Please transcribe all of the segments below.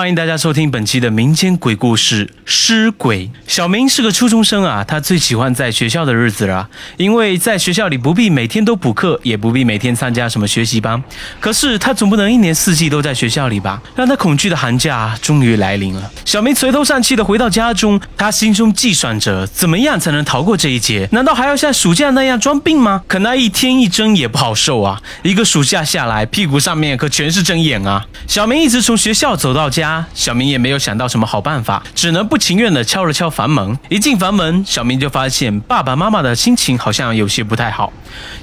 欢迎大家收听本期的民间鬼故事《尸鬼》。小明是个初中生啊，他最喜欢在学校的日子了，因为在学校里不必每天都补课，也不必每天参加什么学习班。可是他总不能一年四季都在学校里吧？让他恐惧的寒假终于来临了。小明垂头丧气的回到家中，他心中计算着怎么样才能逃过这一劫？难道还要像暑假那样装病吗？可那一天一睁也不好受啊！一个暑假下来，屁股上面可全是针眼啊！小明一直从学校走到家。小明也没有想到什么好办法，只能不情愿地敲了敲房门。一进房门，小明就发现爸爸妈妈的心情好像有些不太好，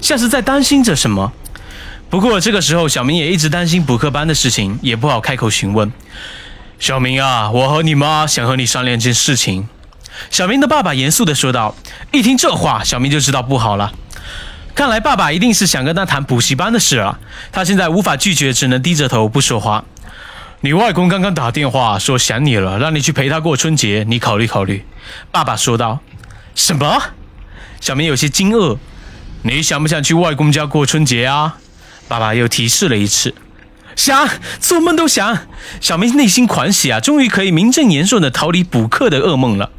像是在担心着什么。不过这个时候，小明也一直担心补课班的事情，也不好开口询问。小明啊，我和你妈想和你商量件事情。小明的爸爸严肃地说道。一听这话，小明就知道不好了。看来爸爸一定是想跟他谈补习班的事了。他现在无法拒绝，只能低着头不说话。你外公刚刚打电话说想你了，让你去陪他过春节，你考虑考虑。”爸爸说道。“什么？”小明有些惊愕。“你想不想去外公家过春节啊？”爸爸又提示了一次。“想，做梦都想。”小明内心狂喜啊，终于可以名正言顺的逃离补课的噩梦了。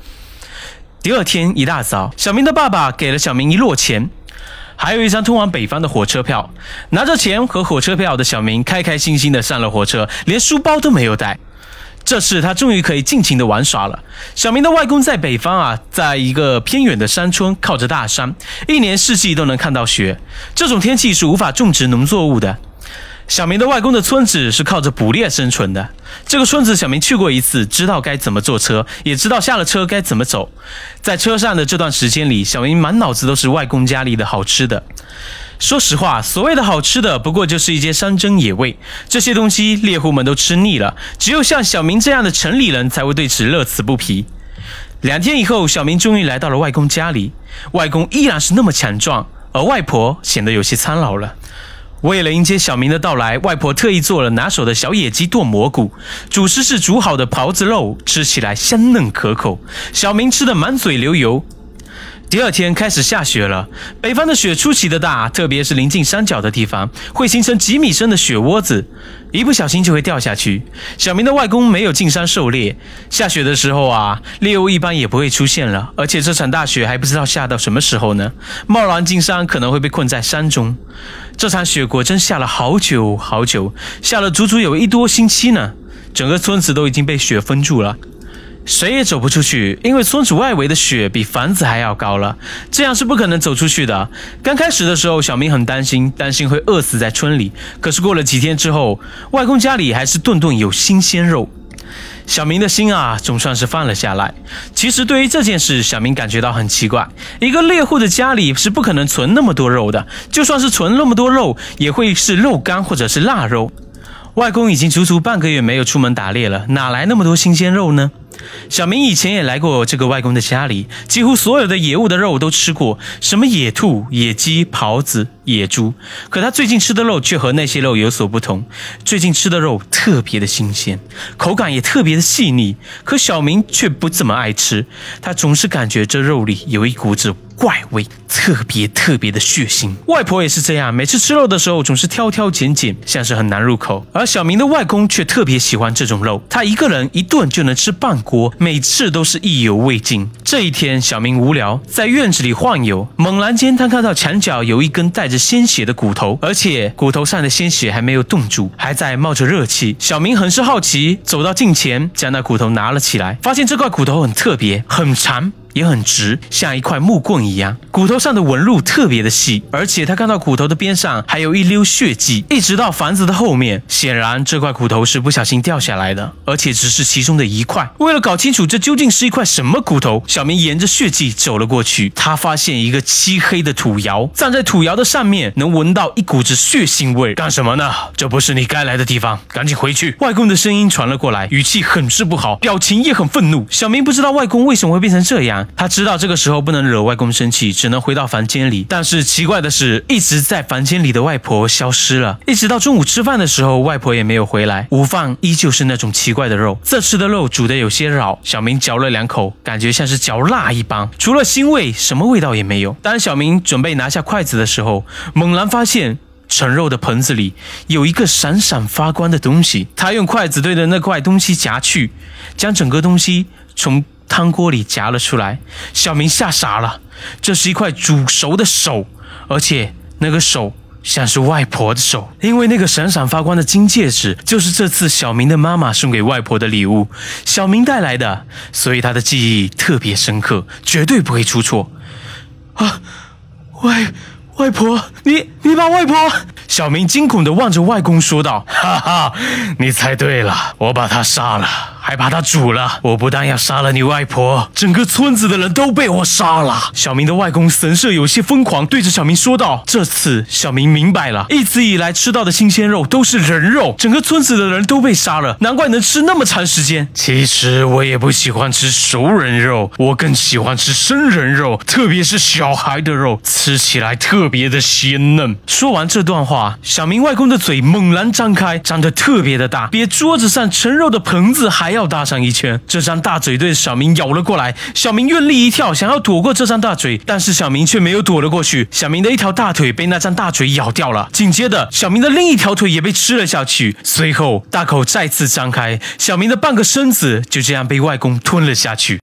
第二天一大早，小明的爸爸给了小明一摞钱。还有一张通往北方的火车票，拿着钱和火车票的小明开开心心的上了火车，连书包都没有带。这次他终于可以尽情的玩耍了。小明的外公在北方啊，在一个偏远的山村，靠着大山，一年四季都能看到雪。这种天气是无法种植农作物的。小明的外公的村子是靠着捕猎生存的。这个村子小明去过一次，知道该怎么坐车，也知道下了车该怎么走。在车上的这段时间里，小明满脑子都是外公家里的好吃的。说实话，所谓的好吃的，不过就是一些山珍野味。这些东西猎户们都吃腻了，只有像小明这样的城里人才会对此乐此不疲。两天以后，小明终于来到了外公家里，外公依然是那么强壮，而外婆显得有些苍老了。为了迎接小明的到来，外婆特意做了拿手的小野鸡炖蘑菇，主食是煮好的狍子肉，吃起来香嫩可口。小明吃的满嘴流油。第二天开始下雪了，北方的雪出奇的大，特别是临近山脚的地方，会形成几米深的雪窝子，一不小心就会掉下去。小明的外公没有进山狩猎，下雪的时候啊，猎物一般也不会出现了，而且这场大雪还不知道下到什么时候呢，贸然进山可能会被困在山中。这场雪果真下了好久好久，下了足足有一多星期呢，整个村子都已经被雪封住了。谁也走不出去，因为村子外围的雪比房子还要高了，这样是不可能走出去的。刚开始的时候，小明很担心，担心会饿死在村里。可是过了几天之后，外公家里还是顿顿有新鲜肉，小明的心啊，总算是放了下来。其实对于这件事，小明感觉到很奇怪，一个猎户的家里是不可能存那么多肉的，就算是存那么多肉，也会是肉干或者是腊肉。外公已经足足半个月没有出门打猎了，哪来那么多新鲜肉呢？小明以前也来过这个外公的家里，几乎所有的野物的肉都吃过，什么野兔、野鸡、狍子、野猪。可他最近吃的肉却和那些肉有所不同，最近吃的肉特别的新鲜，口感也特别的细腻。可小明却不怎么爱吃，他总是感觉这肉里有一股子。怪味特别特别的血腥，外婆也是这样，每次吃肉的时候总是挑挑拣拣，像是很难入口。而小明的外公却特别喜欢这种肉，他一个人一顿就能吃半锅，每次都是意犹未尽。这一天，小明无聊在院子里晃悠，猛然间他看到墙角有一根带着鲜血的骨头，而且骨头上的鲜血还没有冻住，还在冒着热气。小明很是好奇，走到近前，将那骨头拿了起来，发现这块骨头很特别，很长。也很直，像一块木棍一样。骨头上的纹路特别的细，而且他看到骨头的边上还有一溜血迹，一直到房子的后面。显然这块骨头是不小心掉下来的，而且只是其中的一块。为了搞清楚这究竟是一块什么骨头，小明沿着血迹走了过去。他发现一个漆黑的土窑，站在土窑的上面，能闻到一股子血腥味。干什么呢？这不是你该来的地方，赶紧回去！外公的声音传了过来，语气很是不好，表情也很愤怒。小明不知道外公为什么会变成这样。他知道这个时候不能惹外公生气，只能回到房间里。但是奇怪的是，一直在房间里的外婆消失了，一直到中午吃饭的时候，外婆也没有回来。午饭依旧是那种奇怪的肉，这次的肉煮的有些老。小明嚼了两口，感觉像是嚼蜡一般，除了腥味，什么味道也没有。当小明准备拿下筷子的时候，猛然发现盛肉的盆子里有一个闪闪发光的东西，他用筷子对着那块东西夹去，将整个东西从汤锅里夹了出来。小明吓傻了，这是一块煮熟的手，而且那个手像是外婆的手，因为那个闪闪发光的金戒指就是这次小明的妈妈送给外婆的礼物，小明带来的，所以他的记忆特别深刻，绝对不会出错。啊，外外婆，你你把外婆！小明惊恐地望着外公说道：“哈哈，你猜对了，我把他杀了，还把她煮了。我不但要杀了你外婆，整个村子的人都被我杀了。”小明的外公神色有些疯狂，对着小明说道：“这次小明明白了，一直以来吃到的新鲜肉都是人肉，整个村子的人都被杀了，难怪能吃那么长时间。其实我也不喜欢吃熟人肉，我更喜欢吃生人肉，特别是小孩的肉，吃起来特别的鲜嫩。”说完这段话。小明外公的嘴猛然张开，张得特别的大，比桌子上盛肉的盆子还要要大上一圈。这张大嘴对着小明咬了过来，小明用力一跳，想要躲过这张大嘴，但是小明却没有躲了过去。小明的一条大腿被那张大嘴咬掉了，紧接着小明的另一条腿也被吃了下去。随后大口再次张开，小明的半个身子就这样被外公吞了下去。